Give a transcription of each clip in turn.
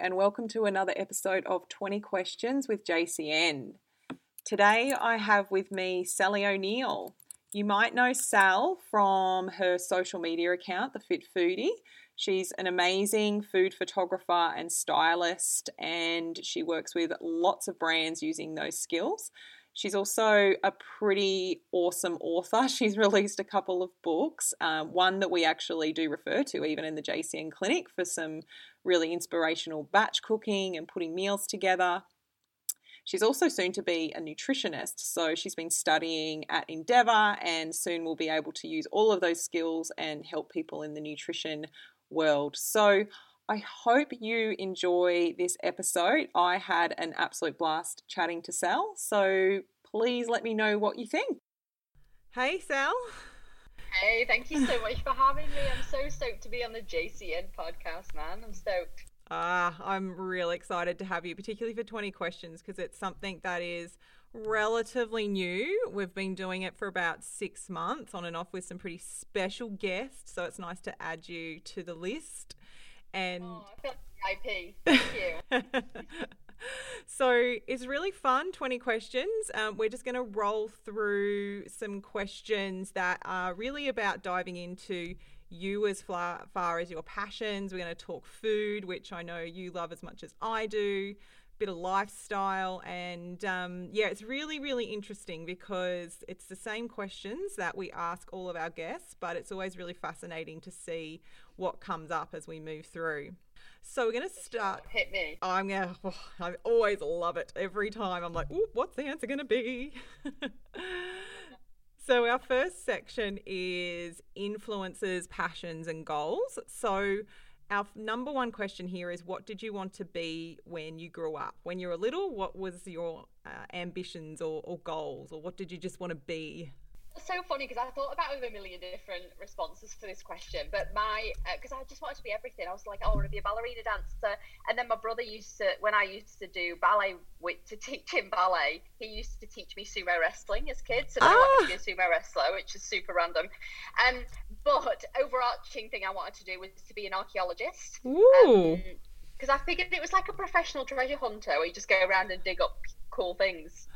And welcome to another episode of 20 Questions with JCN. Today I have with me Sally O'Neil. You might know Sal from her social media account, The Fit Foodie. She's an amazing food photographer and stylist, and she works with lots of brands using those skills. She's also a pretty awesome author. She's released a couple of books, um, one that we actually do refer to even in the JCN clinic for some really inspirational batch cooking and putting meals together. She's also soon to be a nutritionist, so she's been studying at Endeavour and soon will be able to use all of those skills and help people in the nutrition world. So I hope you enjoy this episode. I had an absolute blast chatting to Sal, so please let me know what you think. Hey, Sal. Hey, thank you so much for having me. I'm so stoked to be on the JCN podcast, man. I'm stoked. Ah, I'm really excited to have you, particularly for 20 questions, because it's something that is relatively new. We've been doing it for about six months on and off with some pretty special guests, so it's nice to add you to the list. And oh, I feel VIP. Thank you. so it's really fun 20 questions. Um, we're just going to roll through some questions that are really about diving into you as far, far as your passions. We're going to talk food which i know you love as much as i do bit of lifestyle and um, yeah it's really really interesting because it's the same questions that we ask all of our guests but it's always really fascinating to see what comes up as we move through so we're going to start. Hit me. I'm going to, oh, I always love it every time. I'm like, "Ooh, what's the answer going to be? so our first section is influences, passions, and goals. So our number one question here is what did you want to be when you grew up? When you were little, what was your uh, ambitions or, or goals, or what did you just want to be? So funny because I thought about a million different responses for this question, but my because uh, I just wanted to be everything. I was like, oh, I want to be a ballerina dancer, and then my brother used to when I used to do ballet with to teach him ballet, he used to teach me sumo wrestling as kids, so ah. I wanted to be a sumo wrestler, which is super random. Um, but overarching thing I wanted to do was to be an archaeologist. Ooh. because um, I figured it was like a professional treasure hunter where you just go around and dig up cool things.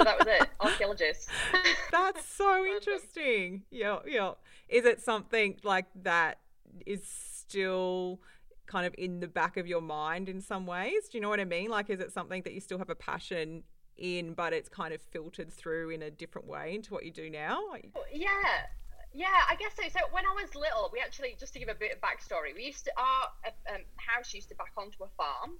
So that was it. Archaeologist. That's so interesting. Yeah, yeah. Is it something like that is still kind of in the back of your mind in some ways? Do you know what I mean? Like, is it something that you still have a passion in, but it's kind of filtered through in a different way into what you do now? Yeah. Yeah, I guess so. So when I was little, we actually just to give a bit of backstory, we used to our um, house used to back onto a farm,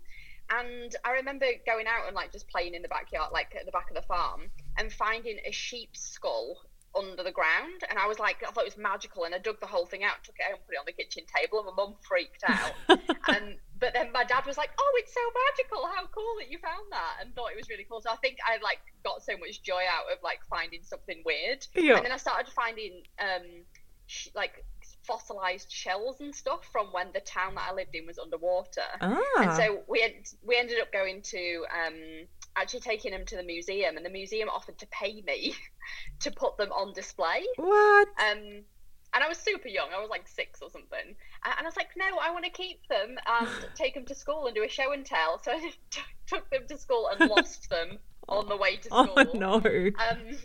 and I remember going out and like just playing in the backyard, like at the back of the farm, and finding a sheep's skull under the ground. And I was like, I thought it was magical. And I dug the whole thing out, took it out, and put it on the kitchen table. And my mum freaked out. and but then my dad was like, "Oh, it's so magical! How cool that you found that!" And thought it was really cool. So I think I like got so much joy out of like finding something weird. Yeah. And then I started finding um sh- like fossilized shells and stuff from when the town that I lived in was underwater. Ah. And so we had, we ended up going to um, actually taking them to the museum, and the museum offered to pay me to put them on display. What? Um, and I was super young. I was like six or something. And I was like, no, I want to keep them and take them to school and do a show and tell. So I took them to school and lost them on the way to oh, school. Oh no. Um,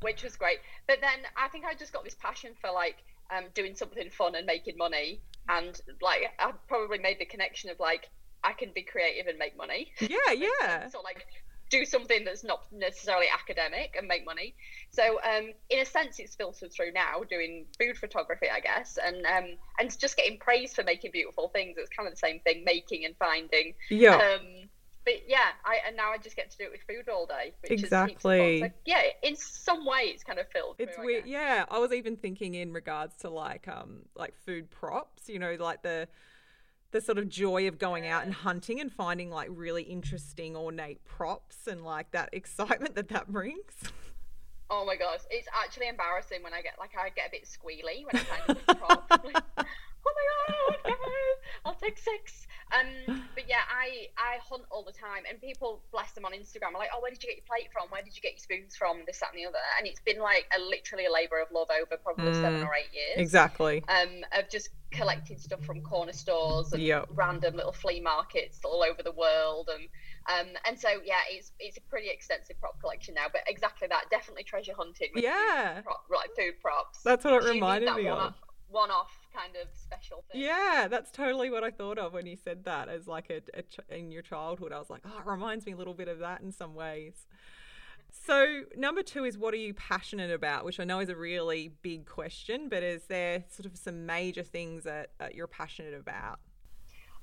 which was great. But then I think I just got this passion for like um, doing something fun and making money. And like, I probably made the connection of like, I can be creative and make money. Yeah, yeah. so like, do something that's not necessarily academic and make money. So, um, in a sense, it's filtered through now doing food photography, I guess, and um, and just getting praise for making beautiful things. It's kind of the same thing, making and finding. Yeah. Um, but yeah, I and now I just get to do it with food all day. exactly. Yeah, in some way, it's kind of filled. It's through, weird. I yeah, I was even thinking in regards to like um like food props. You know, like the the sort of joy of going out and hunting and finding like really interesting ornate props and like that excitement that that brings. Oh my gosh, it's actually embarrassing when I get like I get a bit squealy when I find a prop. like, oh my god, I'll take six. Um, but yeah, I I hunt all the time, and people bless them on Instagram are like, oh, where did you get your plate from? Where did you get your spoons from? This, that, and the other. And it's been like a literally a labour of love over probably mm, seven or eight years. Exactly. Um, of just collecting stuff from corner stores and yep. random little flea markets all over the world, and um, and so yeah, it's it's a pretty extensive prop collection now. But exactly that, definitely treasure hunting. yeah. Prop, like food props. That's what it reminded me of. One off kind of special thing. Yeah, that's totally what I thought of when you said that as like a, a ch- in your childhood. I was like, oh, it reminds me a little bit of that in some ways. So, number two is what are you passionate about? Which I know is a really big question, but is there sort of some major things that, that you're passionate about?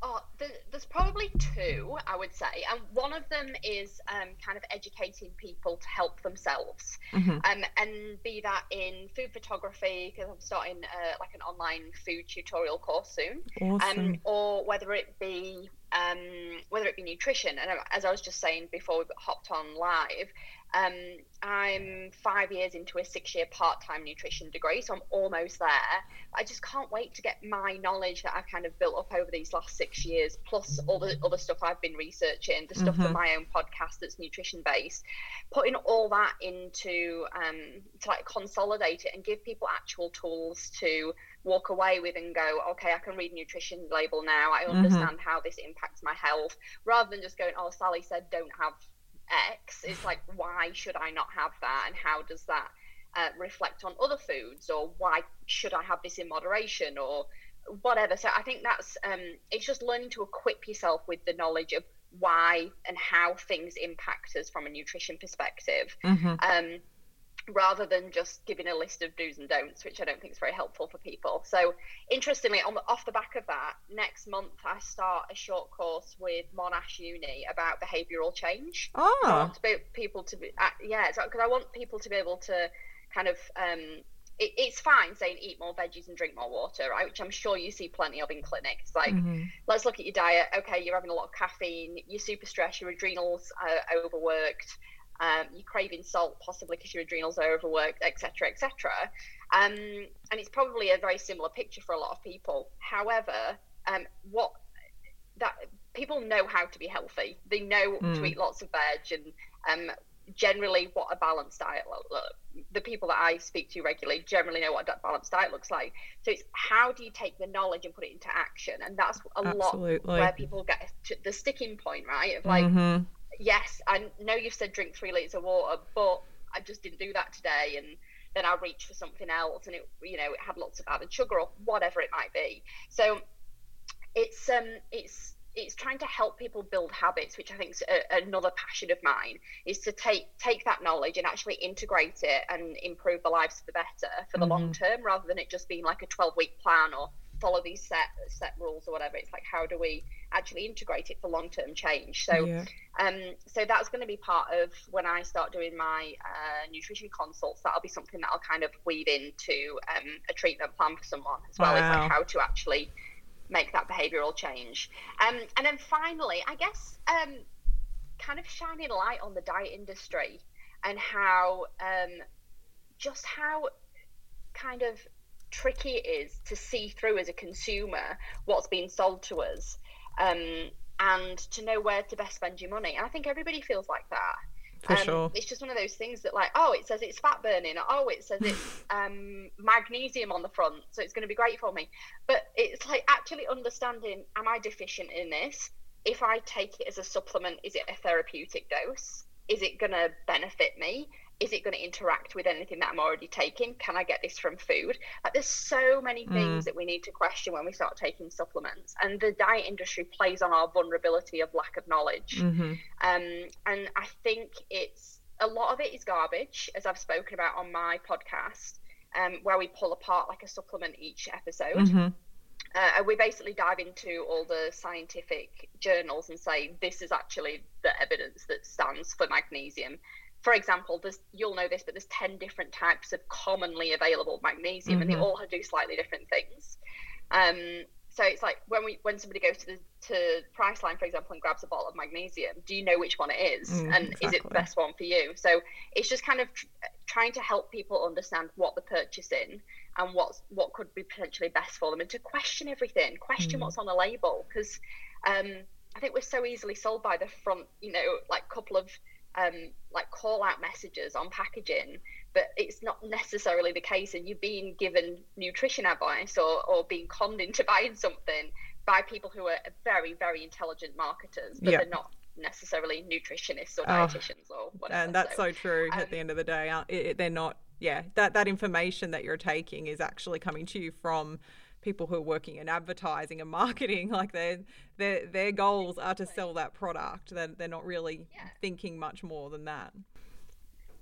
Oh, there's probably two, I would say, and one of them is um, kind of educating people to help themselves, mm-hmm. um, and be that in food photography because I'm starting uh, like an online food tutorial course soon, awesome. um, or whether it be um, whether it be nutrition. And as I was just saying before we hopped on live, um, I'm five years into a six year part time nutrition degree, so I'm almost there. I just can't wait to get my knowledge that I've kind of built up over these last six years, plus all the other stuff I've been researching, the stuff mm-hmm. for my own podcast that's nutrition based, putting all that into um, to like consolidate it and give people actual tools to walk away with and go, okay, I can read nutrition label now. I mm-hmm. understand mm-hmm. how this impacts my health, rather than just going, oh, Sally said don't have X. It's like, why should I not have that? And how does that uh, reflect on other foods? Or why should I have this in moderation? Or whatever. So I think that's um, it's just learning to equip yourself with the knowledge of why and how things impact us from a nutrition perspective. Mm-hmm. Um, rather than just giving a list of do's and don'ts, which I don't think is very helpful for people. So, interestingly, on the, off the back of that, next month I start a short course with Monash Uni about behavioural change. Oh, I want people to be, uh, yeah, because I want people to be able to kind of. Um, it, it's fine saying eat more veggies and drink more water, right? Which I'm sure you see plenty of in clinics. Like, mm-hmm. let's look at your diet. Okay, you're having a lot of caffeine, you're super stressed, your adrenals are overworked um, you're craving salt possibly because your adrenals are overworked, etc., etc. Um, and it's probably a very similar picture for a lot of people. However, um, what that people know how to be healthy. They know mm. to eat lots of veg and um, generally what a balanced diet look, the people that I speak to regularly generally know what a balanced diet looks like. So it's how do you take the knowledge and put it into action, and that's a Absolutely. lot where people get the sticking point, right? Of like, mm-hmm yes, I know you've said drink three liters of water, but I just didn't do that today, and then I reached for something else, and it, you know, it had lots of added sugar or whatever it might be. So it's um, it's it's trying to help people build habits, which I think is a, another passion of mine, is to take take that knowledge and actually integrate it and improve the lives for the better for the mm-hmm. long term, rather than it just being like a twelve week plan or follow these set set rules or whatever. It's like how do we actually integrate it for long term change? So, yeah. um, so that's going to be part of when I start doing my uh, nutrition consults. That'll be something that I'll kind of weave into um, a treatment plan for someone as well wow. as like how to actually make that behavioural change. Um, and then finally, I guess, um, kind of shining light on the diet industry and how um, just how kind of tricky it is to see through as a consumer what's being sold to us um, and to know where to best spend your money. And I think everybody feels like that. For um, sure. It's just one of those things that, like, oh, it says it's fat burning. Oh, it says it's um, magnesium on the front, so it's going to be great for me. But it's like actually understanding: am I deficient in this? If I take it as a supplement, is it a therapeutic dose? Is it going to benefit me? Is it going to interact with anything that I'm already taking? Can I get this from food? Like, there's so many mm. things mm. that we need to question when we start taking supplements, and the diet industry plays on our vulnerability of lack of knowledge. Mm-hmm. Um, and I think it's a lot of it is garbage, as I've spoken about on my podcast, um, where we pull apart like a supplement each episode. Mm-hmm. Uh, we basically dive into all the scientific journals and say this is actually the evidence that stands for magnesium for example, there's you'll know this, but there's ten different types of commonly available magnesium, mm-hmm. and they mm-hmm. all do slightly different things. Um, so it's like when we when somebody goes to the to Priceline, for example, and grabs a bottle of magnesium, do you know which one it is, Mm, and exactly. is it the best one for you? So it's just kind of tr- trying to help people understand what they're purchasing and what's what could be potentially best for them, and to question everything, question Mm. what's on the label, because um, I think we're so easily sold by the front, you know, like couple of um, like call out messages on packaging, but it's not necessarily the case. And you're being given nutrition advice or, or being conned into buying something by people who are very, very intelligent marketers, but Yeah. they're not necessarily nutritionists or Oh, dietitians or whatever. and that's So, so true um, at the end of the day it, it- they're not yeah that that information that you're taking is actually coming to you from people who are working in advertising and marketing like their their their goals are to sell that product they're, they're not really Yeah. thinking much more than that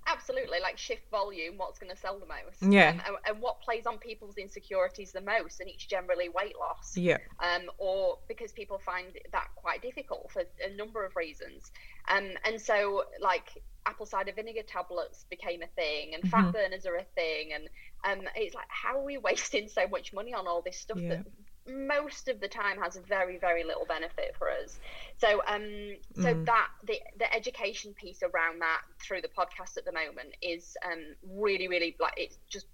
absolutely like shift volume what's going to sell the most Yeah. um, and, and what plays on people's insecurities the most and it's generally weight loss yeah um, or because people find that quite difficult for a number of reasons. Um, and so, like, apple cider vinegar tablets became a thing, and fat burners are a thing. And um, it's like, how are we wasting so much money on all this stuff Yeah. that most of the time has very, very little benefit for us? So, um, so Mm. that the the education piece around that through the podcast at the moment is um, really, really like it's just.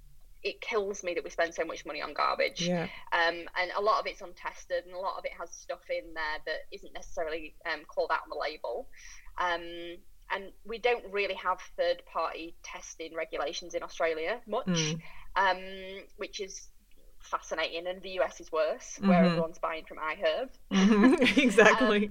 It kills me that we spend so much money on garbage yeah um, and a lot of it's untested and a lot of it has stuff in there that isn't necessarily um, called out on the label um, and we don't really have third party testing regulations in australia much Mm. um, which is fascinating and the us is worse where Mhm. everyone's buying from iherb Mhm. exactly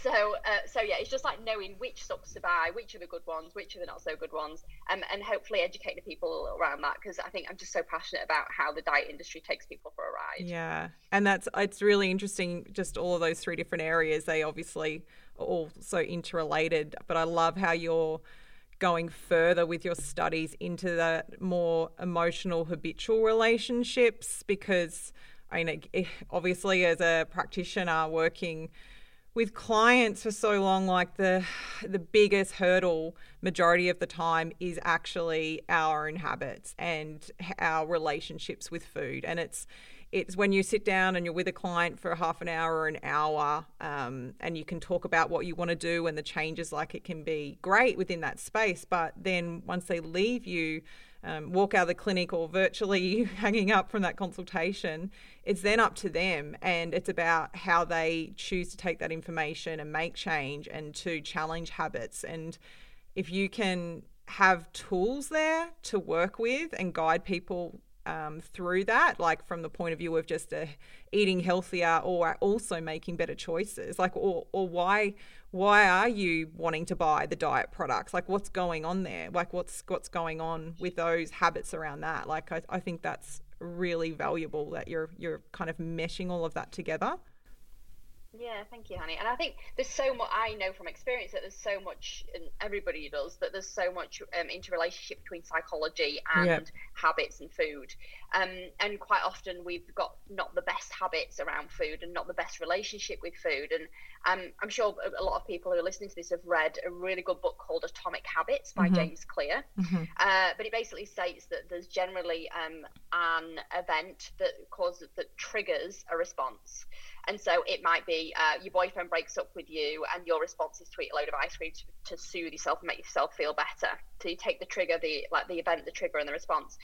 so uh, so yeah it's just like knowing which subs to buy which are the good ones which are the not so good ones um, and hopefully educate the people around that because i think i'm just so passionate about how the diet industry takes people for a ride Yeah, and that's it's really interesting. Just all of those three different areas, they obviously all so interrelated. But I love how you're going further with your studies into the more emotional, habitual relationships because I mean, it- obviously, as a practitioner working with clients for so long like the the biggest hurdle majority of the time is actually our own habits and our relationships with food and it's it's when you sit down and you're with a client for half an hour or an hour um, and you can talk about what you want to do and the changes like it can be great within that space but then once they leave you um, walk out of the clinic or virtually hanging up from that consultation, it's then up to them. And it's about how they choose to take that information and make change and to challenge habits. And if you can have tools there to work with and guide people um, through that, like from the point of view of just uh, eating healthier or also making better choices, like or or why why are you wanting to buy the diet products? Like what's going on there? Like what's what's going on with those habits around that? Like I, I think that's really valuable that you're you're kind of meshing all of that together. Yeah, thank you, honey. And I think there's so much I know from experience that there's so much, and everybody does, that there's so much um, interrelationship between psychology and Yep. habits and food. Um, and quite often we've got not the best habits around food and not the best relationship with food. And um, I'm sure a- lot of people who are listening to this have read a really good book called Atomic Habits by Mhm. James Clear. Mhm. Uh, but it basically states that there's generally um, an event that causes that triggers a response, and so it might be uh, your boyfriend breaks up with you, and your response is to eat a load of ice cream to, to soothe yourself and make yourself feel better. So you take the trigger, the like the event, the trigger, and the response.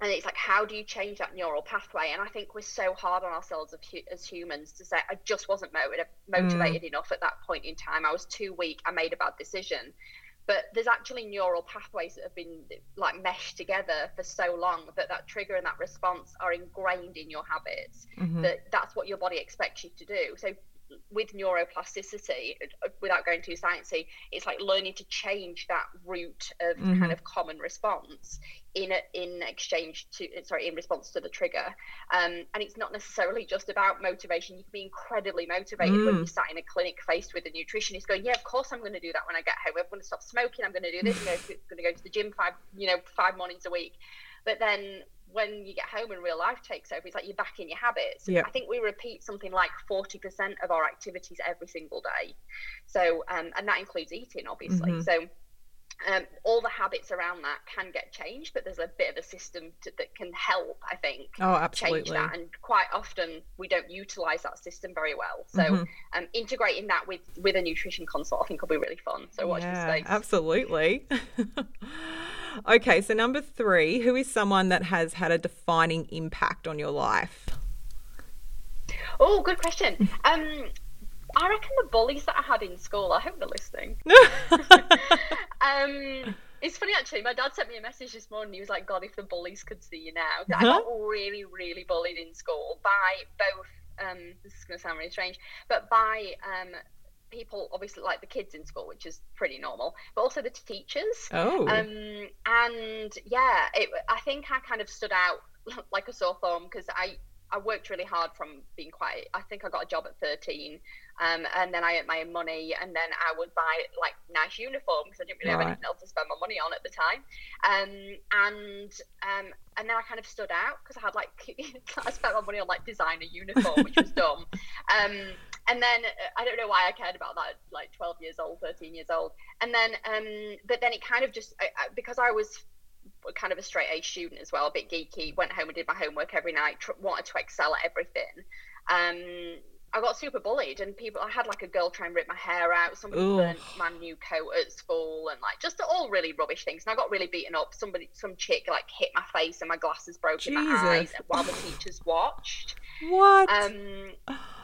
And it's like, how do you change that neural pathway? And I think we're so hard on ourselves as humans to say, I just wasn't motivated, motivated enough at that point in time. I was too weak. I made a bad decision but there's actually neural pathways that have been like meshed together for so long that that trigger and that response are ingrained in your habits Mhm. that that's what your body expects you to do so with neuroplasticity uh, without going too sciencey it's like learning to change that route of Mhm. kind of common response in a, in exchange to sorry in response to the trigger. Um, and it's not necessarily just about motivation. You can be incredibly motivated when Mm. you're sat in a clinic faced with a nutritionist going yeah of course i'm going to do that when i get home. I'm going to stop smoking. I'm going to do this. I'm going to go to the gym five you know five mornings a week. But then when you get home and real life takes over it's like you're back in your habits Yeah. i think we repeat something like 40% of our activities every single day so um, and that includes eating obviously Mhm. so um, all the habits around that can get changed, but there's a bit of a system to, that can help, I think, oh, absolutely. change that. And quite often we don't utilize that system very well. So mm-hmm. um, integrating that with with a nutrition consult, I think, will be really fun. So watch yeah, this space. Absolutely. okay, so number three, who is someone that has had a defining impact on your life? Oh, good question. Um, I reckon the bullies that I had in school. I hope they're listening. um, it's funny actually. My dad sent me a message this morning. He was like, "God, if the bullies could see you now." I got really, really bullied in school by both. Um, this is going to sound really strange, but by um, people, obviously, like the kids in school, which is pretty normal, but also the teachers. Oh. Um, and yeah, it, I think I kind of stood out like a sore thumb because I I worked really hard from being quite. I think I got a job at 13, um, and then I earned my own money, and then I would buy like nice uniforms because I didn't really right. have anything else to spend my money on at the time. Um, and um, and then I kind of stood out because I had like I spent my money on like designer uniform, which was dumb. Um, and then I don't know why I cared about that, like 12 years old, 13 years old. And then, um, but then it kind of just I, I, because I was kind of a straight A student as well, a bit geeky. Went home and did my homework every night. Tr- wanted to excel at everything. Um, I got super bullied, and people. I had like a girl try and rip my hair out. Somebody Ooh. burnt my new coat at school, and like just all really rubbish things. And I got really beaten up. Somebody, some chick, like hit my face, and my glasses broke Jesus. in my eyes while the teachers watched. What? Um,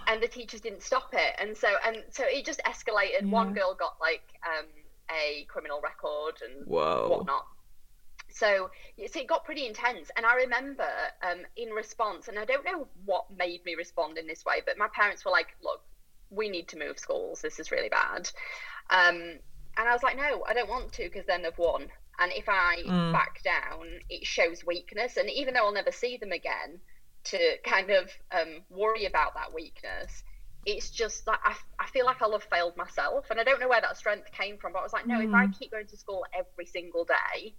and the teachers didn't stop it, and so and so it just escalated. Yeah. One girl got like um a criminal record and Whoa. whatnot. So, so it got pretty intense. And I remember um, in response, and I don't know what made me respond in this way, but my parents were like, look, we need to move schools. This is really bad. Um, and I was like, no, I don't want to because then they've won. And if I mm. back down, it shows weakness. And even though I'll never see them again, to kind of um, worry about that weakness, it's just like I, I feel like I'll have failed myself. And I don't know where that strength came from, but I was like, no, mm. if I mm. keep going to school every single day,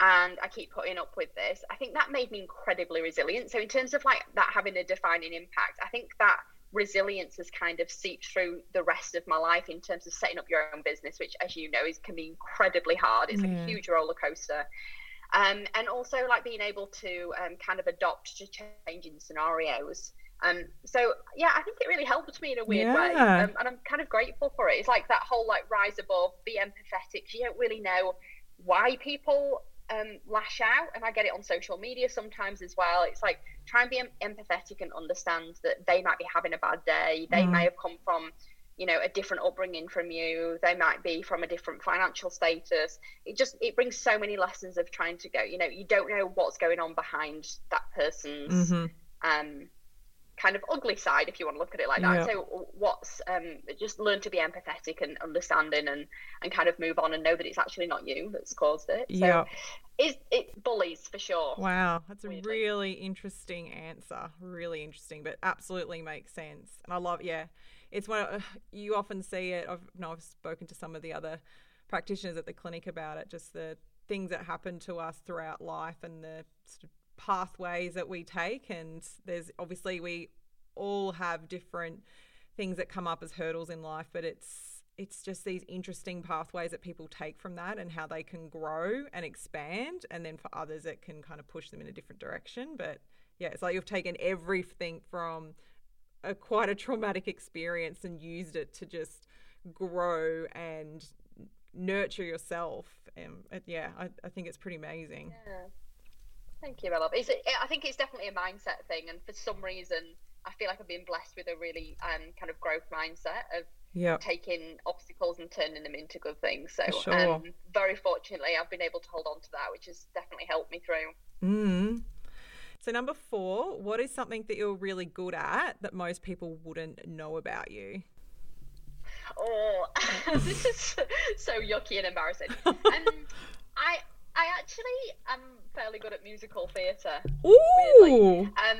and I keep putting up with this. I think that made me incredibly resilient. So in terms of like that having a defining impact, I think that resilience has kind of seeped through the rest of my life in terms of setting up your own business, which as you know is can be incredibly hard. It's yeah. a huge roller coaster. Um, and also like being able to um, kind of adopt to changing scenarios. Um, so yeah, I think it really helped me in a weird yeah. way, um, and I'm kind of grateful for it. It's like that whole like rise above, be empathetic. You don't really know why people um, lash out, and I get it on social media sometimes as well. It's like try and be empathetic and understand that they might be having a bad day. They mm. may have come from, you know, a different upbringing from you. They might be from a different financial status. It just it brings so many lessons of trying to go. You know, you don't know what's going on behind that person's mm-hmm. um, kind of ugly side if you want to look at it like that. Yeah. so what's um just learn to be empathetic and understanding and and kind of move on and know that it's actually not you that's caused it. So yeah. it, it bullies for sure. Wow. That's a weirdly. really interesting answer. Really interesting but absolutely makes sense. And i love yeah it's one you often see it. I've you know, i've spoken to some of the other practitioners at the clinic about it just the things that happen to us throughout life and the sort of pathways that we take and there's obviously we all have different things that come up as hurdles in life but it's it's just these interesting pathways that people take from that and how they can grow and expand and then for others it can kind of push them in a different direction but yeah it's like you've taken everything from a quite a traumatic experience and used it to just grow and nurture yourself um, and yeah I, I think it's pretty amazing yeah. Thank you, my love. It's, I think it's definitely a mindset thing, and for some reason, I feel like I've been blessed with a really um, kind of growth mindset of yep. taking obstacles and turning them into good things. So, sure. um, very fortunately, I've been able to hold on to that, which has definitely helped me through. Mm. So, number four, what is something that you're really good at that most people wouldn't know about you? Oh, this is so yucky and embarrassing. Um, I I actually am fairly good at musical theatre. Ooh. Um,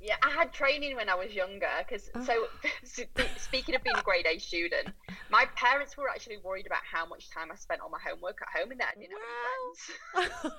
yeah, I had training when I was younger because oh. so speaking of being a grade A student, My parents were actually worried about how much time I spent on my homework at home and that I didn't have any friends.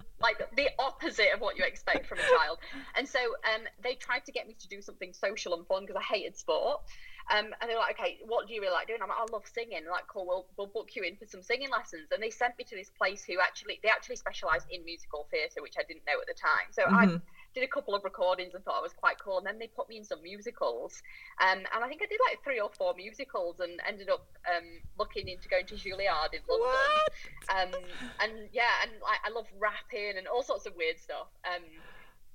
like the opposite of what you expect from a child. And so um, they tried to get me to do something social and fun because I hated sport. Um, and they were like, okay, what do you really like doing? I'm like, I love singing. They're like, cool, we'll, we'll book you in for some singing lessons. And they sent me to this place who actually, they actually specialised in musical theatre, which I didn't know at the time. So mm-hmm. I did a couple of recordings and thought I was quite cool. And then they put me in some musicals. Um, and I think I did like three or four musicals and ended up um, looking into going to Juilliard in London. Um, and yeah, and like, I love rapping and all sorts of weird stuff. Um,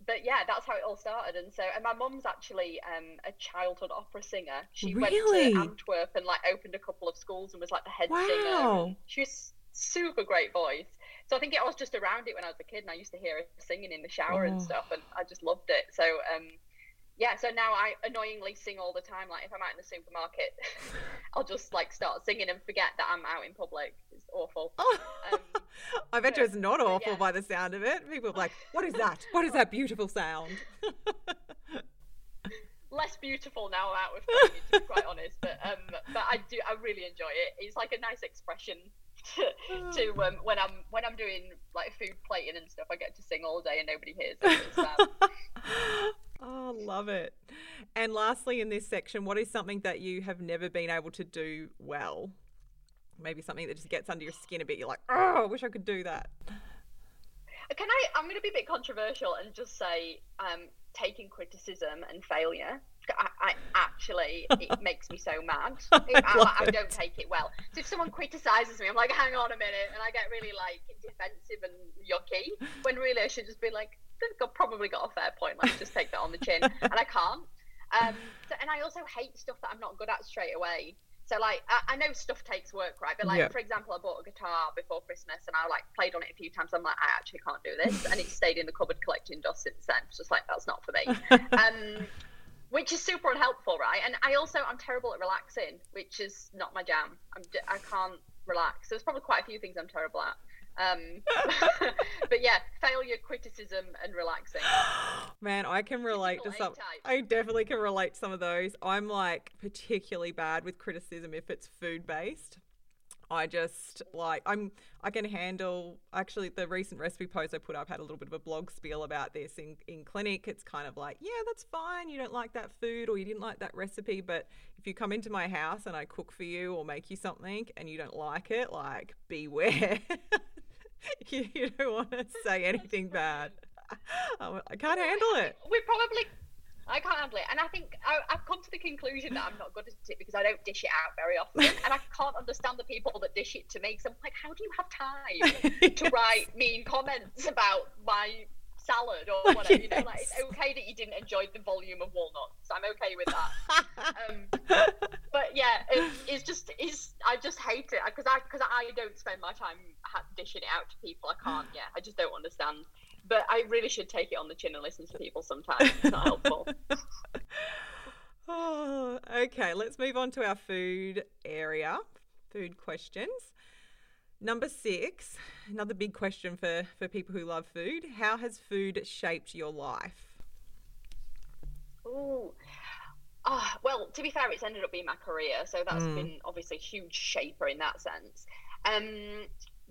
but yeah, that's how it all started. And so, and my mum's actually um, a childhood opera singer. She really? went to Antwerp and like opened a couple of schools and was like the head wow. singer. She's super great voice. So I think I was just around it when I was a kid, and I used to hear her singing in the shower oh. and stuff, and I just loved it. So um, yeah, so now I annoyingly sing all the time. Like if I'm out in the supermarket, I'll just like start singing and forget that I'm out in public. It's awful. Oh. Um, I bet you it's not awful yeah. by the sound of it. People are like, "What is that? What is that beautiful sound?" Less beautiful now I'm out with family, to be quite honest. But um, but I do I really enjoy it. It's like a nice expression to, to um, when I'm when I'm doing like food plating and stuff. I get to sing all day and nobody hears it. oh, love it. And lastly, in this section, what is something that you have never been able to do well? maybe something that just gets under your skin a bit. You're like, oh, I wish I could do that. Can I? I'm going to be a bit controversial and just say, um, taking criticism and failure. I, I actually, it makes me so mad. It, I, I, don't take it well. So if someone criticizes me, I'm like, hang on a minute, and I get really like defensive and yucky. When really I should just be like, they've got, probably got a fair point. Let's just take that on the chin, and I can't. Um, so, and I also hate stuff that I'm not good at straight away. So like I, I, know stuff takes work, right? But like yeah. for example, I bought a guitar before Christmas and I like played on it a few times. I'm like, I actually can't do this, and it's stayed in the cupboard collecting dust since then. It's just like that's not for me. um, which is super unhelpful, right? And I also I'm terrible at relaxing, which is not my jam. I'm I can't relax. So there's probably quite a few things I'm terrible at. Um, but yeah, failure, criticism, and relaxing. Man, I can relate to some. I definitely can relate to some of those. I'm like particularly bad with criticism if it's food based. I just like I'm I can handle actually the recent recipe post I put up had a little bit of a blog spiel about this in in clinic it's kind of like yeah that's fine you don't like that food or you didn't like that recipe but if you come into my house and I cook for you or make you something and you don't like it like beware you, you don't want to say anything bad. I can't handle it. We probably I can't handle it. And I think I, have come to the conclusion that I'm not good at it because I don't dish it out very often. and I can't understand the people that dish it to me. So I'm like, how do you have time to write mean comments about my salad or whatever. Yes. You know, like it's okay that you didn't enjoy the volume of walnuts. I'm okay with that. um, but yeah, it, it's just it's I just hate it because I because I don't spend my time dishing it out to people. I can't. Yeah, I just don't understand. But I really should take it on the chin and listen to people sometimes. It's not helpful. oh, okay, let's move on to our food area, food questions. Number six, another big question for, for people who love food. How has food shaped your life? Oh, oh well, to be fair, it's ended up being my career. So that's mm. been obviously a huge shaper in that sense. Um,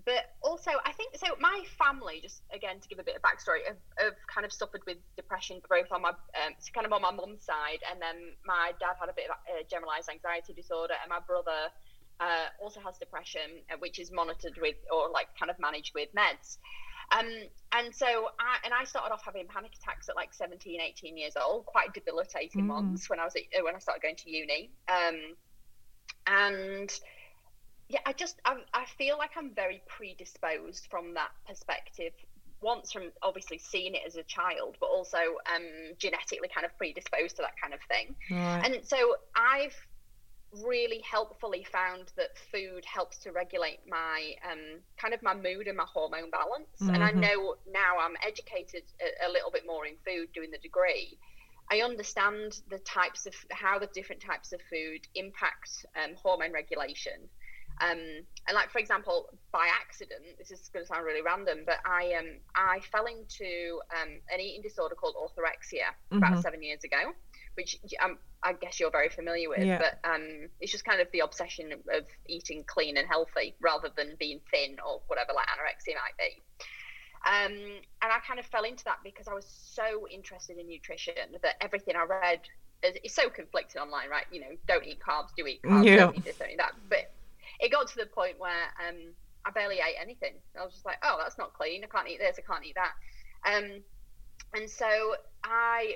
but also, I think so. My family, just again to give a bit of backstory, have, have kind of suffered with depression, both on my um, kind of on my mum's side, and then my dad had a bit of a generalized anxiety disorder, and my brother uh, also has depression, uh, which is monitored with or like kind of managed with meds. Um, and so I, and I started off having panic attacks at like 17, 18 years old, quite debilitating mm. ones when I was at, uh, when I started going to uni. Um, and yeah, I just I, I feel like I'm very predisposed from that perspective. Once from obviously seeing it as a child, but also um, genetically kind of predisposed to that kind of thing. Right. And so I've really helpfully found that food helps to regulate my um, kind of my mood and my hormone balance. Mm-hmm. And I mm-hmm. know now I'm educated a, a, little bit more in food doing the degree. I understand the types of how the different types of food impact um, hormone regulation. Um, and like for example, by accident, this is going to sound really random, but I um I fell into um, an eating disorder called orthorexia Mm-hmm. about seven years ago, which um, I guess you're very familiar with. Yeah. But um, it's just kind of the obsession of eating clean and healthy rather than being thin or whatever like anorexia might be. Um, and I kind of fell into that because I was so interested in nutrition that everything I read is, is so conflicted online, right? You know, don't eat carbs, do eat carbs, Yeah. don't eat this, don't eat that. But it got to the point where um, I barely ate anything. I was just like, oh, that's not clean. I can't eat this. I can't eat that. Um, and so I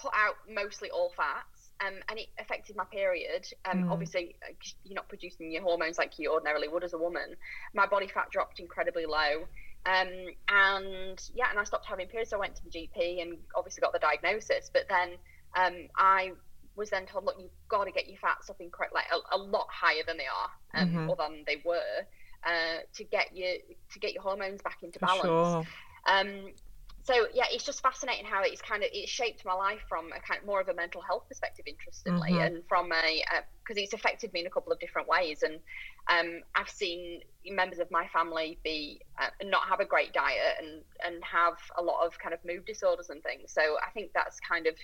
cut out mostly all fats, um, and it affected my period. Um, Mm. Obviously, uh, you're not producing your hormones like you ordinarily would as a woman. My body fat dropped incredibly low. Um, and yeah, and I stopped having periods. So I went to the GP and obviously got the diagnosis. But then um, I was then told, look, you've got to get your fats up in correct, like a, a lot higher than they are, um, Mhm. or than they were, uh, to get your to get your hormones back into For balance. sure. Um, so yeah, it's just fascinating how it's kind of it shaped my life from a kind of more of a mental health perspective, interestingly, Mhm. and from a because it's affected me in a couple of different ways. And um, I've seen members of my family be uh, not have a great diet and and have a lot of kind of mood disorders and things. So I think that's kind of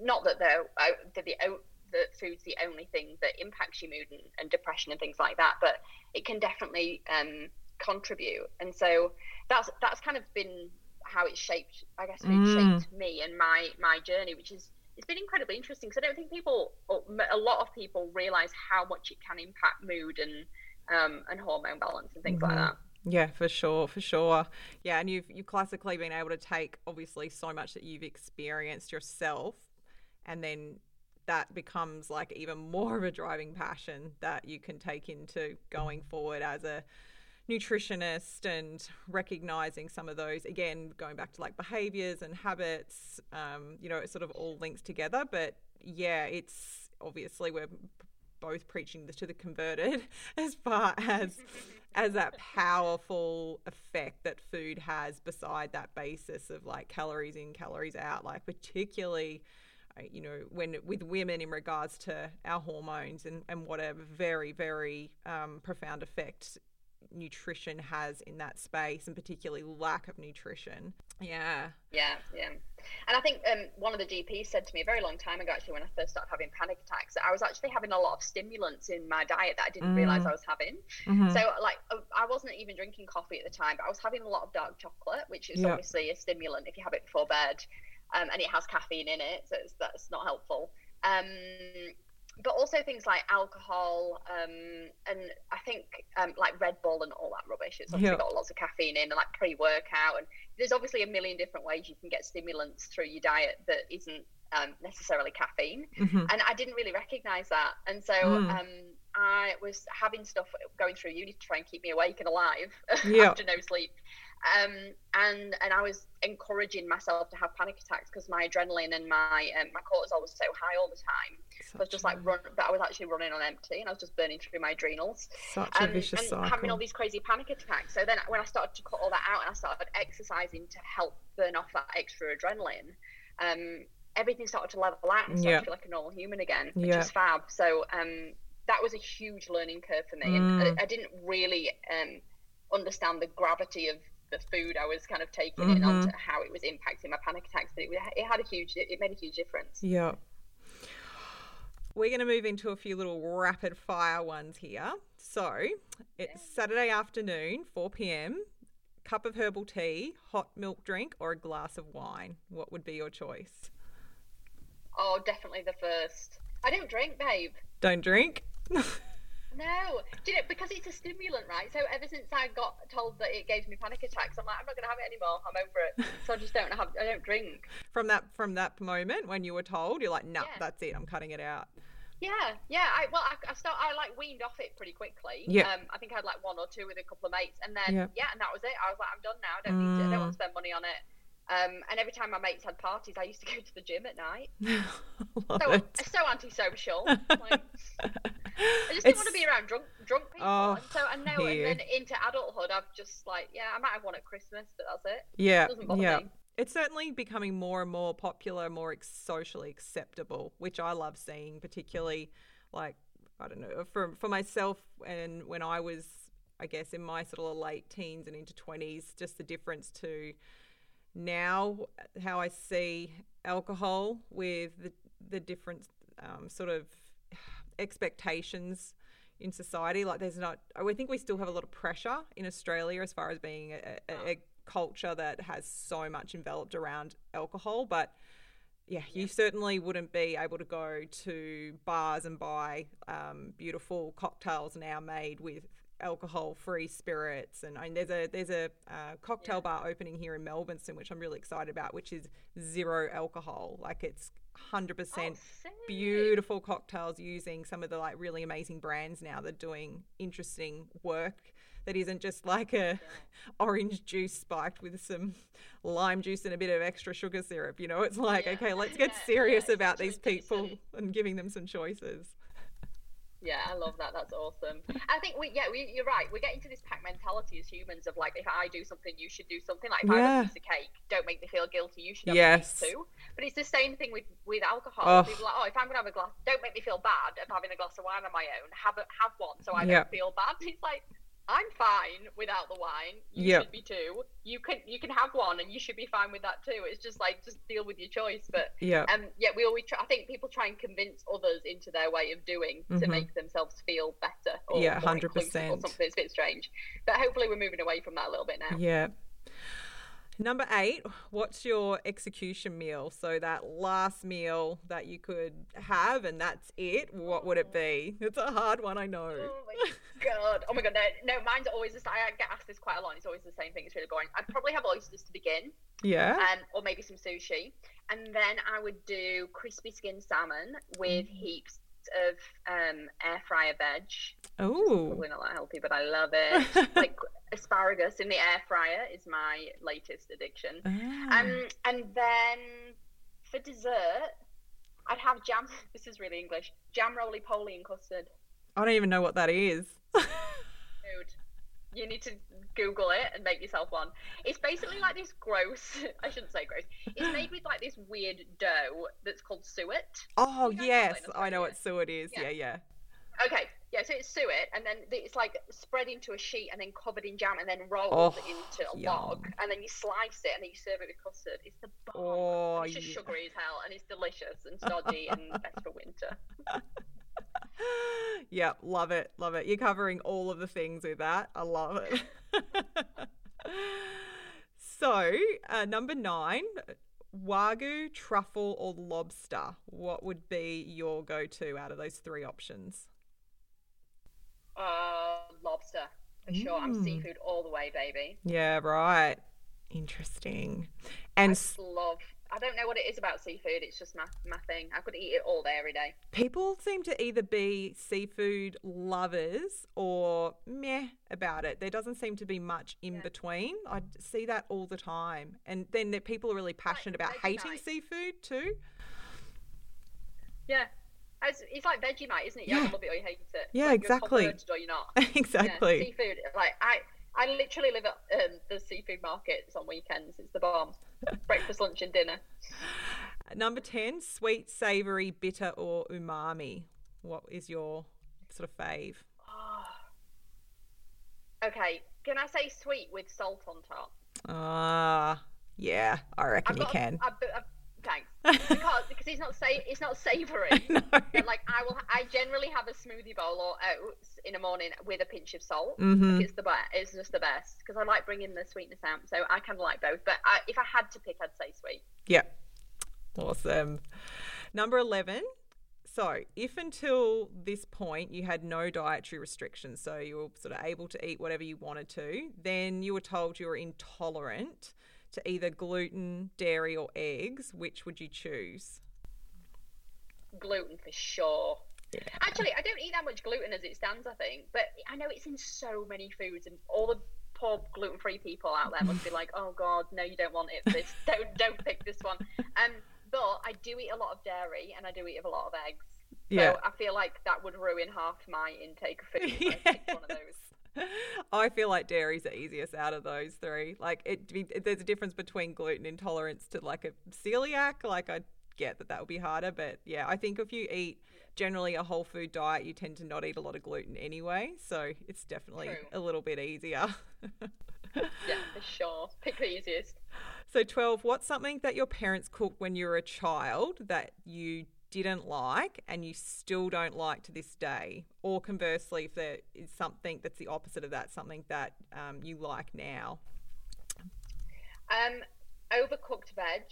not that they're that the that food's the only thing that impacts your mood and, and depression and things like that, but it can definitely um, contribute. And so that's that's kind of been how it's shaped. I guess food Mm. shaped me and my my journey, which is it's been incredibly interesting. Because I don't think people, a lot of people, realize how much it can impact mood and um, and hormone balance and things like Mhm. that. Yeah, for sure, for sure. Yeah, and you've you've classically been able to take obviously so much that you've experienced yourself, and then that becomes like even more of a driving passion that you can take into going forward as a nutritionist and recognizing some of those again going back to like behaviors and habits um, you know it sort of all links together. But yeah it's obviously we're both preaching this to the converted as far as as that powerful effect that food has beside that basis of like calories in calories out like particularly you know when with women in regards to our hormones and, and what a very very um, profound effect nutrition has in that space and particularly lack of nutrition yeah Yeah, yeah. And I think um, one of the GPs said to me a very long time ago, actually, when I first started having panic attacks, that I was actually having a lot of stimulants in my diet that I didn't realize Mm. I was having. Mhm. So, like, uh, I wasn't even drinking coffee at the time, but I was having a lot of dark chocolate, which is Yeah. obviously a stimulant if you have it before bed, um, and it has caffeine in it, so it's, that's not helpful. Um, but also things like alcohol, um, and I think um, like Red Bull and all that rubbish. It's obviously Yeah. got lots of caffeine in, and like pre-workout, and there's obviously a million different ways you can get stimulants through your diet that isn't um, necessarily caffeine Mhm. and I didn't really recognize that. And so Mm. I was having stuff going through uni to try and keep me awake and alive Yeah. after no sleep. Um, and and I was encouraging myself to have panic attacks because my adrenaline and my um, my cortisol was so high all the time. I was just a- like run, but I was actually running on empty, and I was just burning through my adrenals such a um, vicious and cycle having all these crazy panic attacks. So then, when I started to cut all that out and I started exercising to help burn off that extra adrenaline, um, everything started to level out and started Yeah. to feel like a normal human again, which Yeah. is fab. So um, that was a huge learning curve for me, Mm. and I, I didn't really um, understand the gravity of the food I was kind of taking in Mhm. onto how it was impacting my panic attacks. But it, it had a huge, it, it made a huge difference. Yeah. We're going to move into a few little rapid fire ones here. So it's Saturday afternoon, 4 p.m. Cup of herbal tea, hot milk drink, or a glass of wine. What would be your choice? Oh, definitely the first. I don't drink, babe. Don't drink. No, do you know because it's a stimulant, right? So ever since I got told that it gave me panic attacks, I'm like, I'm not going to have it anymore. I'm over it. So I just don't have. I don't drink. from that from that moment when you were told, you're like, no, Yeah. that's it. I'm cutting it out. Yeah, yeah. I well, I, I start. I like weaned off it pretty quickly. Yeah. Um, I think I had like one or two with a couple of mates, and then Yeah. yeah, and that was it. I was like, I'm done now. I don't need to. I Mm. don't want to spend money on it. Um, and every time my mates had parties, I used to go to the gym at night. So it. so antisocial. like, I just didn't want to be around drunk drunk people. Oh, and so and now and here. then into adulthood, I've just like yeah, I might have one at Christmas, but that's it. Yeah, doesn't yeah. me. It's certainly becoming more and more popular, more ex- socially acceptable, which I love seeing, particularly like I don't know for for myself and when I was I guess in my sort of late teens and into twenties, just the difference to now how I see alcohol with the the different um, sort of expectations in society. Like there's not, I think we still have a lot of pressure in Australia as far as being a, a, a culture that has so much enveloped around alcohol, but yeah, you certainly wouldn't be able to go to bars and buy um, beautiful cocktails now made with alcohol-free spirits. And I mean, there's a there's a uh, cocktail yeah. bar opening here in Melbourne, soon, which I'm really excited about, which is zero alcohol. Like it's 100% oh, beautiful cocktails using some of the like really amazing brands now that are doing interesting work that isn't just like a yeah. orange juice spiked with some lime juice and a bit of extra sugar syrup. You know, it's like, yeah. okay, let's get serious yeah, about these people and giving them some choices. Yeah, I love that. That's awesome. I think we, yeah, we, you're right. We get into this pack mentality as humans of like, if I do something, you should do something. Like, if yeah. I have a piece of cake, don't make me feel guilty. You should have yes. a piece too. But it's the same thing with with alcohol. Oh. People are like, oh, if I'm gonna have a glass, don't make me feel bad of having a glass of wine on my own. Have a, have one so I don't feel bad. It's like I'm fine without the wine. You yep. should be too. You can you can have one, and you should be fine with that too. It's just like just deal with your choice. But yeah, um, yeah, we always try. I think people try and convince others into their way of doing mm-hmm. to make themselves feel better. Or yeah, hundred percent. Or something that's a bit strange. But hopefully, we're moving away from that a little bit now. Yeah. Number eight, what's your execution meal? So that last meal that you could have and that's it. What would it be? It's a hard one, I know. Oh god! Oh my god! No, no, mine's always the same. I get asked this quite a lot. It's always the same thing. It's really boring. I'd probably have oysters to begin. Yeah. Um, or maybe some sushi, and then I would do crispy skin salmon with mm. heaps of um, air fryer veg. Oh, probably not that healthy, but I love it. like asparagus in the air fryer is my latest addiction. Ah. Um, and then for dessert, I'd have jam. This is really English. Jam roly poly and custard. I don't even know what that is. Dude, you need to Google it and make yourself one. It's basically like this gross. I shouldn't say gross. It's made with like this weird dough that's called suet. Oh yes, I know what suet is. Yeah, yeah. yeah. Okay, yeah, so it's suet, and then it's like spread into a sheet and then covered in jam and then rolled oh, into a yum. log, and then you slice it and then you serve it with custard. It's the bomb. Oh, it's just yeah. sugary as hell, and it's delicious and stodgy and best for winter. yep, love it, love it. You're covering all of the things with that. I love it. so, uh, number nine, wagyu, truffle, or lobster. What would be your go-to out of those three options? Uh, lobster for mm. sure. I'm mm. seafood all the way, baby. Yeah, right. Interesting. And I love. I don't know what it is about seafood. It's just my, my thing. I could eat it all day, every day. People seem to either be seafood lovers or meh about it. There doesn't seem to be much in yeah. between. I see that all the time. And then people are really passionate like, about hating seafood too. Yeah, it's, it's like Vegemite, isn't it? You yeah. love it or you hate it. Yeah, like exactly. You're or you're not. exactly. Yeah, seafood, like I, I literally live at um, the seafood markets on weekends. It's the bomb. Breakfast, lunch, and dinner. Number ten: sweet, savoury, bitter, or umami. What is your sort of fave? Oh. Okay, can I say sweet with salt on top? Ah, uh, yeah, I reckon you can. A, a, a. Because, because it's not say it's not savoury. like I will, I generally have a smoothie bowl or oats in the morning with a pinch of salt. Mm-hmm. It's the best. It's just the best because I like bringing the sweetness out. So I kind of like both. But I, if I had to pick, I'd say sweet. Yeah. Awesome. Number eleven. So, if until this point you had no dietary restrictions, so you were sort of able to eat whatever you wanted to, then you were told you were intolerant to either gluten, dairy, or eggs, which would you choose? Gluten for sure. Yeah. Actually, I don't eat that much gluten as it stands, I think, but I know it's in so many foods, and all the poor gluten-free people out there must be like, "Oh God, no, you don't want it. This don't don't pick this one." Um, but I do eat a lot of dairy, and I do eat a lot of eggs. So yeah. I feel like that would ruin half my intake of food. If. I one of those. I feel like dairy's the easiest out of those three. Like, it, it, there's a difference between gluten intolerance to like a celiac. Like, I get that that would be harder. But yeah, I think if you eat generally a whole food diet, you tend to not eat a lot of gluten anyway. So it's definitely True. a little bit easier. Yeah, for sure. Pick the easiest. So, 12, what's something that your parents cooked when you were a child that you didn't like and you still don't like to this day? Or conversely, if there is something that's the opposite of that, something that um, you like now? Um, overcooked veg.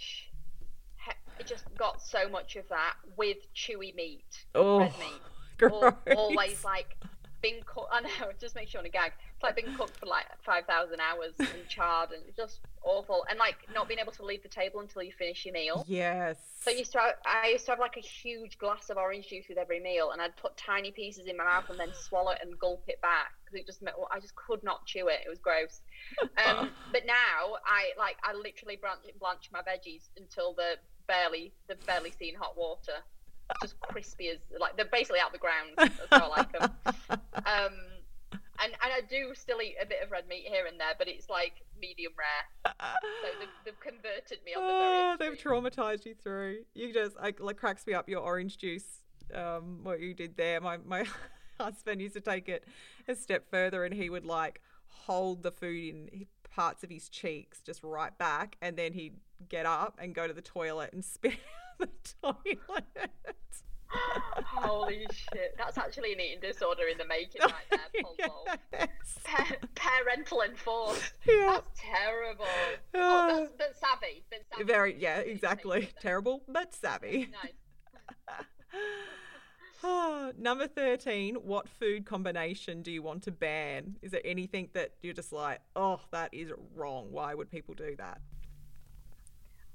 It just got so much of that with chewy meat, Oh, meat. Always like been cooked. I know, it just makes you want to gag. It's like being cooked for like five thousand hours and charred, and it's just awful. And like not being able to leave the table until you finish your meal. Yes. So I used to have, I used to have like a huge glass of orange juice with every meal, and I'd put tiny pieces in my mouth and then swallow it and gulp it back because it just meant well, I just could not chew it. It was gross. Um, but now I like I literally blanch, blanch my veggies until they're barely they've barely seen hot water, just crispy as like they're basically out the ground. That's how I like them. Um, and and I do still eat a bit of red meat here and there, but it's like medium rare. So they've, they've converted me on the very. Oh, they've traumatized you through. You just like, like cracks me up your orange juice. Um, what you did there. My my husband used to take it a step further, and he would like hold the food in parts of his cheeks just right back, and then he'd get up and go to the toilet and spit the toilet. Holy shit. That's actually an eating disorder in the making right there, Paul yes. Pa- parental enforced. Yeah. That's terrible. Ah. Oh, that's, but savvy. But savvy. Very yeah, exactly. Terrible but savvy. Nice. Ah, Number 13, what food combination do you want to ban? Is there anything that you're just like, oh, that is wrong? Why would people do that?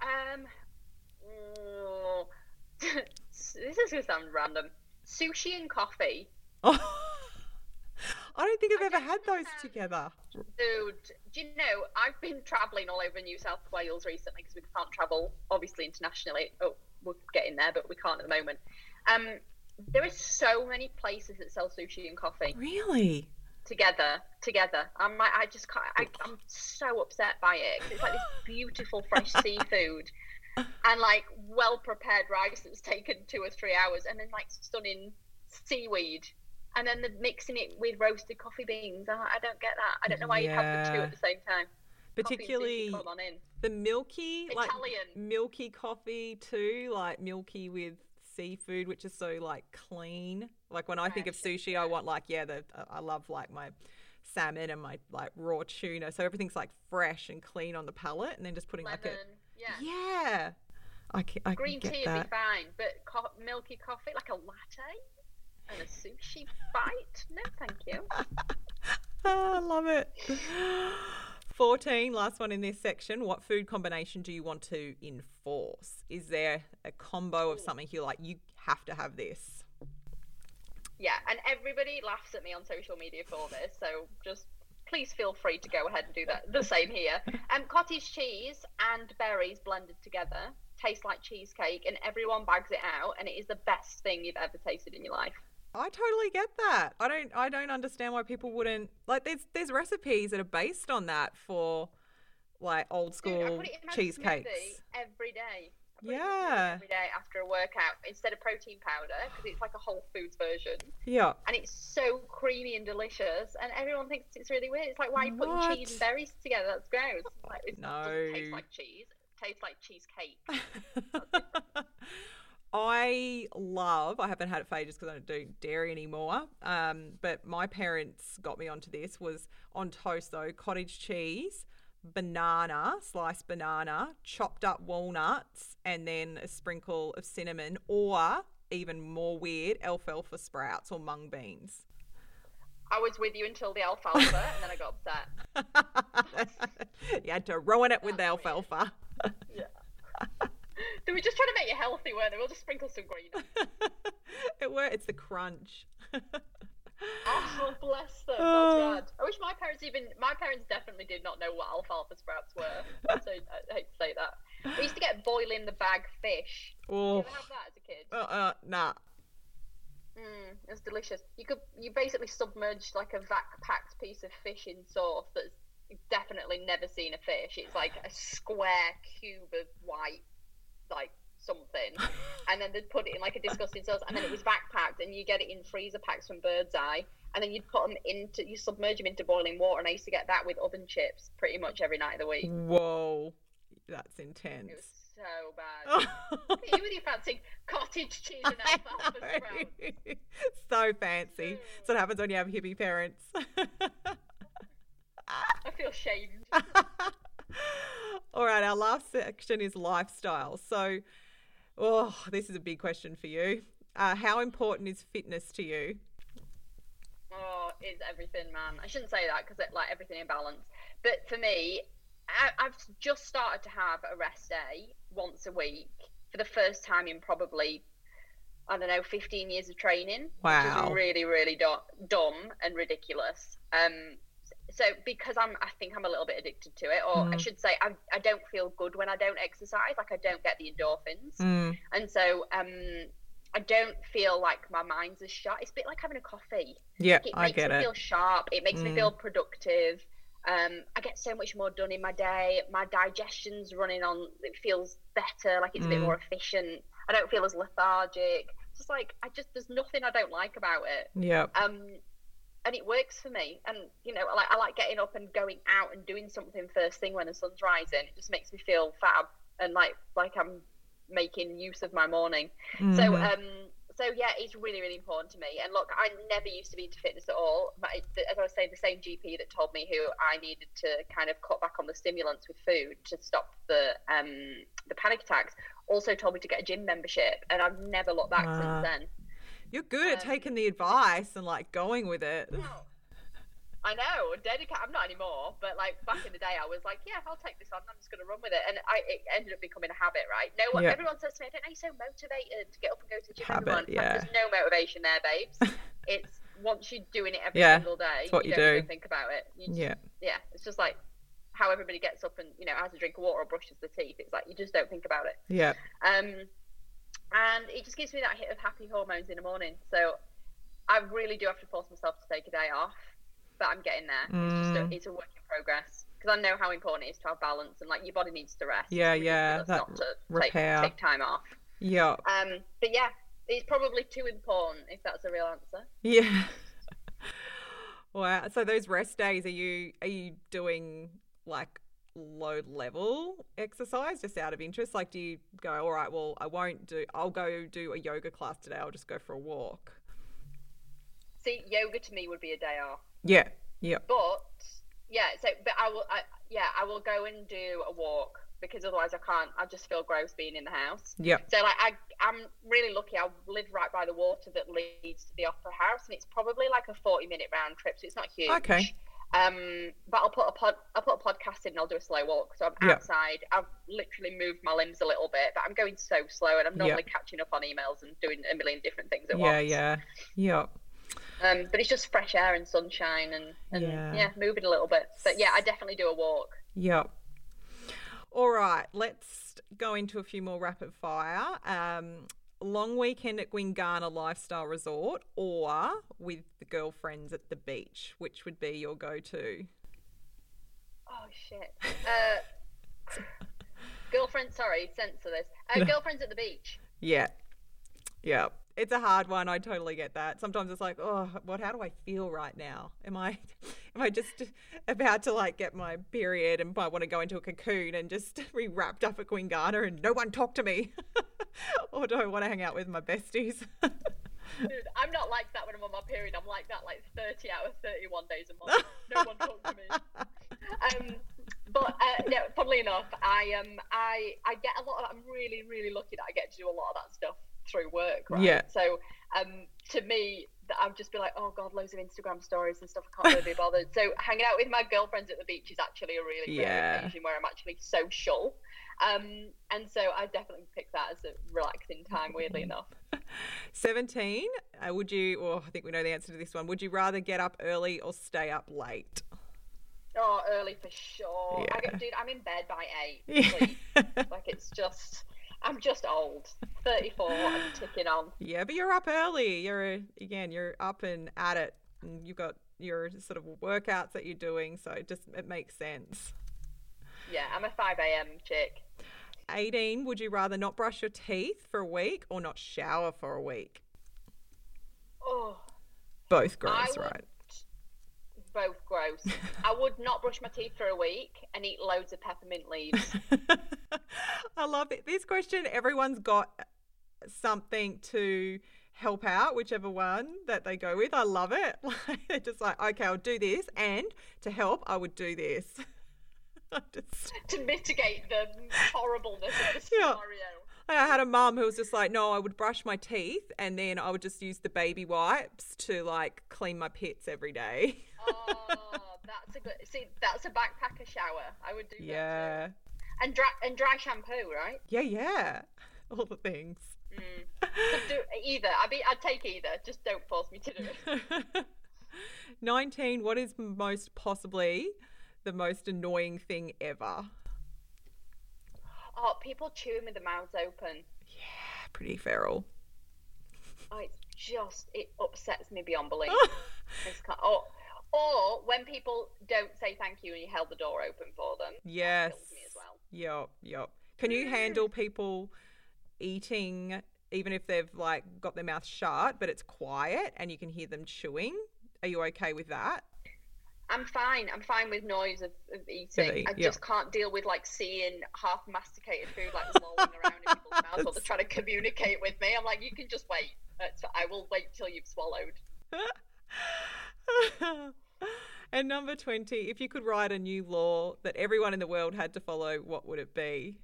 Um, oh, this is going to sound random. Sushi and coffee. I don't think I've ever had those together. Dude, do you know, I've been travelling all over New South Wales recently because we can't travel, obviously, internationally. Oh, we're getting there, but we can't at the moment. Um, there are so many places that sell sushi and coffee Really? together. Together, I'm like, I just can't. I, I'm so upset by it. 'cause It's like this beautiful fresh seafood and like well prepared rice that's taken two or three hours, and then like stunning seaweed, and then the mixing it with roasted coffee beans. I, I don't get that. I don't know why you have the two at the same time. Coffee and sushi, Particularly come on in. the milky, like Italian. milky coffee too, like milky with seafood, which is so like clean. Like when I think of sushi, I want like yeah, the uh, I love like my salmon and my like raw tuna, so everything's like fresh and clean on the palate, and then just putting lemon. like a yeah. I can, I Green can get tea would be fine, but co- milky coffee, like a latte and a sushi bite? No, thank you. I love it. 14, last one in this section. What food combination do you want to enforce? Is there a combo of something you're like, you have to have this? Yeah, and everybody laughs at me on social media for this, so just please feel free to go ahead and do that. The same here. Um, cottage cheese and berries blended together taste like cheesecake, and everyone bags it out, and it is the best thing you've ever tasted in your life. I totally get that. I don't I don't understand why people wouldn't like there's there's recipes that are based on that for like old Dude, I school put it in cheesecakes. every day. I put it in my smoothie Yeah. every day after a workout instead of protein powder because it's like a Whole Foods version. Yeah. and it's so creamy and delicious, and everyone thinks it's really weird. It's like, why are you putting cheese and berries together? That's gross. Like, it doesn't taste like cheese. It tastes like cheesecake. I love, I haven't had it for ages because I don't do dairy anymore. Um, but my parents got me onto this was on toast though, cottage cheese, banana, sliced banana, chopped up walnuts, and then a sprinkle of cinnamon, or even more weird, alfalfa sprouts or mung beans. I was with you until the alfalfa, and then I got upset. you had to ruin it with the That's weird. alfalfa. Yeah. they were just trying to make you healthy, weren't they? We'll just sprinkle some green. it were it's the crunch. Oh, bless them. That's Oh. rad. I wish my parents even. My parents definitely did not know what alfalfa sprouts were. So I hate to say that. We used to get boiling the bag fish. Did you oh, ever have that as a kid? uh, uh, nah. Mm, it's delicious. You could you basically submerged like a vac packed piece of fish in sauce that's definitely never seen a fish. It's like a square cube of white, like something, and then they'd put it in like a disgusting sauce, and then it was backpacked, and you get it in freezer packs from Birds Eye, and then you'd put them into you submerge them into boiling water, and I used to get that with oven chips pretty much every night of the week. Whoa, that's intense. It was so bad. you your fancy cottage cheese and alfalfa so fancy. That's what happens when you have hippie parents. I feel shamed. All right, our last section is lifestyle. So, oh, this is a big question for you. Uh, how important is fitness to you? Oh, is everything, man. I shouldn't say that because it like everything in balance. But for me, I, I've just started to have a rest day once a week for the first time in probably I don't know, 15 years of training. Wow. Which is really, really do- dumb and ridiculous. Um, so because I'm, I think I'm a little bit addicted to it, or Mm. I should say, I, I don't feel good when I don't exercise. Like I don't get the endorphins, Mm, and so um, I don't feel like my mind's as sharp. It's a bit like having a coffee. yeah, It I makes get me it. feel sharp. It makes Mm. me feel productive. Um, I get so much more done in my day. My digestion's running on. It feels better. Like it's a bit Mm. more efficient. I don't feel as lethargic. It's just like I just there's nothing I don't like about it. Yep. Um, and it works for me. And you know, I like I like getting up and going out and doing something first thing when the sun's rising. It just makes me feel fab and like like I'm making use of my morning. So Mhm. um so yeah, it's really really important to me. And look, I never used to be into fitness at all. But it- as I was saying, the same GP that told me who I needed to kind of cut back on the stimulants with food to stop the um the panic attacks also told me to get a gym membership, and I've never looked back Ah. since then. You're good at um, taking the advice and like going with it. I know, dedicate. I'm not anymore, but like back in the day, I was like, yeah, I'll take this on. I'm just going to run with it, and I it ended up becoming a habit, right? No one, Yeah. everyone says to me, I don't know, you're so motivated to get up and go to the gym. Habit, yeah. There's no motivation there, babes. it's once you're doing it every Yeah, single day, it's what you don't do. think about it. You just- Yeah. yeah, it's just like how everybody gets up and you know has a drink of water or brushes their teeth. It's like you just don't think about it. Yeah. Um, and it just gives me that hit of happy hormones in the morning. So I really do have to force myself to take a day off, but I'm getting there. It's just Mm. a, it's a work in progress because I know how important it is to have balance and like your body needs to rest. Yeah, yeah, that not to repair. Take, take time off. Yeah. Um, but yeah, it's probably too important if that's a real answer. Yeah. wow. So those rest days, are you are you doing like low level exercise just out of interest? Like, do you go, all right, well, I won't do. I'll go do a yoga class today. I'll just go for a walk. See, yoga to me would be a day off. Yeah. Yeah. But yeah, so but I will, I, yeah, I will go and do a walk because otherwise I can't. I just feel gross being in the house. Yeah. So like I, I'm really lucky. I live right by the water that leads to the opera house, and it's probably like a 40 minute round trip, so it's not huge. Okay. Um, but I'll put a pod, I'll put a podcast in, and I'll do a slow walk. So I'm Yeah. outside. I've literally moved my limbs a little bit, but I'm going so slow, and I'm Yeah. normally catching up on emails and doing a million different things at Yeah. once. Yeah. Yeah. Um, but it's just fresh air and sunshine and, and Yeah. yeah. moving a little bit. But yeah, I definitely do a walk. Yep. All right, let's go into a few more rapid fire. Um, long weekend at Gwinganna Lifestyle Resort or with the girlfriends at the beach, which would be your go-to? Oh shit. Uh, girlfriend, sorry, censor this. Uh, girlfriends at the beach. Yeah. Yeah. It's a hard one. I totally get that. Sometimes it's like, oh, what? How do I feel right now? Am I, am I just about to like get my period and I want to go into a cocoon and just be wrapped up at Gwinganna and no one talk to me, or do I want to hang out with my besties? Dude, I'm not like that when I'm on my period. I'm like that like 30 out of 31 days a month. No one talk to me. Um, but uh, no, funnily enough, I um I I get a lot. Of, I'm really really lucky that I get to do a lot of that stuff through work. Right. Yeah. So um to me, I'd just be like, oh god, loads of Instagram stories and stuff. I can't really be bothered. So hanging out with my girlfriends at the beach is actually a really rare Yeah. occasion where I'm actually social. Um, and so I definitely pick that as a relaxing time. Weirdly enough. 17. Uh, would you, or I think we know the answer to this one, would you rather get up early or stay up late? Oh, early for sure. I get, dude, I'm in bed by eight. Yeah. Like it's just, I'm just old. 34, I'm ticking on. Yeah, but you're up early. You're again, you're up and at it, and you've got your sort of workouts that you're doing, so it just it makes sense. Yeah, I'm a 5 a.m. chick. 18, would you rather not brush your teeth for a week or not shower for a week? Oh, Both gross, would- right? Both gross. I would not brush my teeth for a week and eat loads of peppermint leaves. I love it. This question, everyone's got something to help out, whichever one that they go with. I love it. They're just like, okay, I'll do this. And to help, I would do this. Just. to mitigate the horribleness of the Yeah. scenario. I had a mum who was just like, no, I would brush my teeth and then I would just use the baby wipes to like clean my pits every day. Oh, that's a good. See, that's a backpacker shower. I would do that. Yeah. And dry and dry shampoo, right? Yeah, yeah. All the things. Mm. Do either. I'd be. I'd take either. Just don't force me to do it. 19. What is most possibly the most annoying thing ever? Oh, people chewing with their mouths open. Yeah, pretty feral. Oh, it's just it upsets me beyond belief. Kind or, or when people don't say thank you and you held the door open for them. yes. me as well. Yep, yep. Can you handle people eating even if they've like got their mouth shut but it's quiet and you can hear them chewing? Are you okay with that? I'm fine. I'm fine with noise of, of eating. eat, I yeah. just can't deal with like seeing half masticated food like lolling around in people's mouths while they're trying to communicate with me. I'm like, you can just wait. I will wait till you've swallowed. and number 20, if you could write a new law that everyone in the world had to follow, what would it be?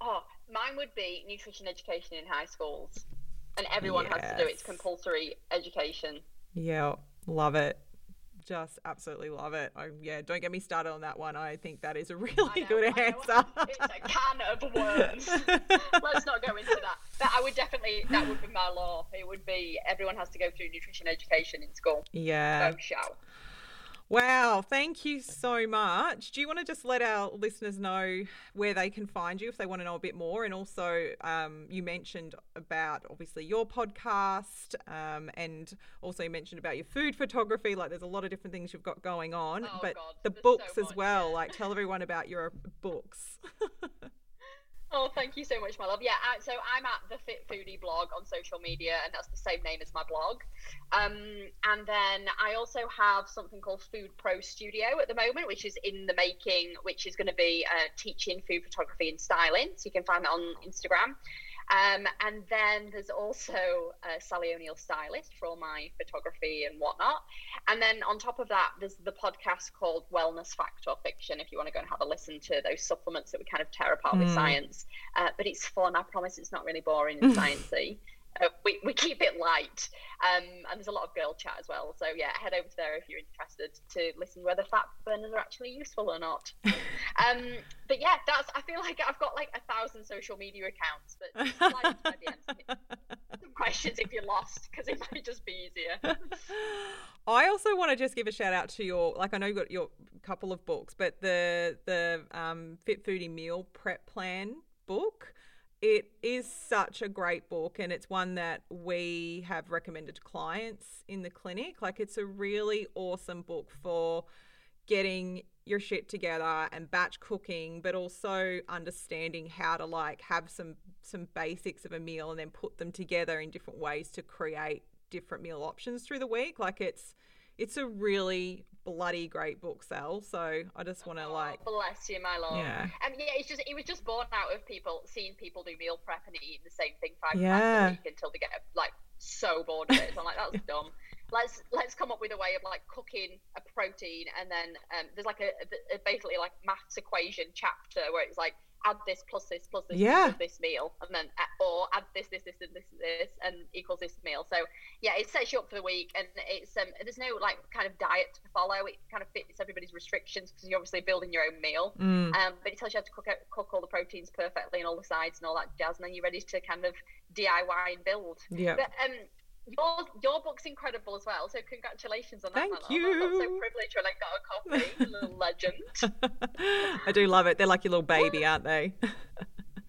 Oh, mine would be nutrition education in high schools, and everyone has to do it. It's compulsory education. Yeah, love it. Just absolutely love it. I, yeah, don't get me started on that one. I think that is a really know, good I answer. It's a can of worms. Let's not go into that. But I would definitely, that would be my law. It would be everyone has to go through nutrition education in school. yeah. Go shall. Wow, thank you so much. Do you want to just let our listeners know where they can find you if they want to know a bit more? And also, um, you mentioned about obviously your podcast, um, and also you mentioned about your food photography. Like, there's a lot of different things you've got going on, Oh, but God, the books so as well. yeah. Like, tell everyone about your books. Oh, thank you so much, my love. Yeah, I, so I'm at the Fit Foodie blog on social media, and that's the same name as my blog. Um, and then I also have something called Food Pro Studio at the moment, which is in the making, which is going to be uh, teaching food photography and styling. So you can find that on Instagram. Um, and then there's also uh, Sally O'Neil Stylist for all my photography and whatnot. And then on top of that, there's the podcast called Wellness Fact or Fiction. If you want to go and have a listen to those supplements that we kind of tear apart with Mm. science, uh, but it's fun. I promise it's not really boring and sciencey. Uh, we, we keep it light, um, and there's a lot of girl chat as well. So yeah, head over there if you're interested to listen whether fat burners are actually useful or not. um, but yeah, that's. I feel like I've got like a thousand social media accounts, but slide into my DMs some questions if you're lost because it might just be easier. I also want to just give a shout out to your like I know you've got your couple of books, but the the um, Fit Foodie Meal Prep Plan book. It is such a great book, and it's one that we have recommended to clients in the clinic. Like, it's a really awesome book for getting your shit together and batch cooking, but also understanding how to like have some some basics of a meal and then put them together in different ways to create different meal options through the week. Like it's it's a really bloody great book sell. So I just want to like Oh, bless you, my lord. Yeah. Um, yeah, it's just it was just born out of people seeing people do meal prep and eating the same thing five Yeah. times a week until they get like so bored of it. So I'm like, that's dumb. Let's let's come up with a way of like cooking a protein and then um, there's like a, a, a basically like maths equation chapter where it's like add this plus this plus this Yeah. equals this meal and then uh, or add this this this and this this and equals this meal. So yeah, it sets you up for the week and it's um there's no like kind of diet to follow. It kind of fits everybody's restrictions because you're obviously building your own meal. mm, Um, but it tells you how to cook out, cook all the proteins perfectly and all the sides and all that jazz, and then you're ready to kind of DIY and build. yeah. But um, your your book's incredible as well. So congratulations on that. Thank man. I felt so privileged when I got a copy. little legend. I do love it. They're like your little baby, aren't they?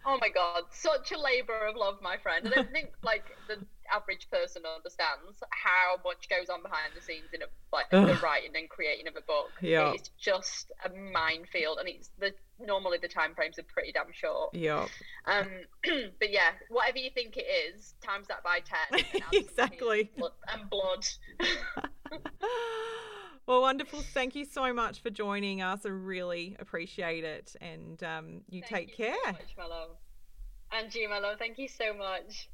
Oh my god, such a labor of love, my friend. And I think like the average person understands how much goes on behind the scenes in a like the writing and creating of a book. Yeah. It's just a minefield and it's the normally the time frames are pretty damn short. Yeah. Um but yeah, whatever you think it is, times that by ten. Exactly. And blood. well, wonderful. Thank you so much for joining us. I really appreciate it. And um, you Thank take you care. So much, my love. And you, my love, thank you so much.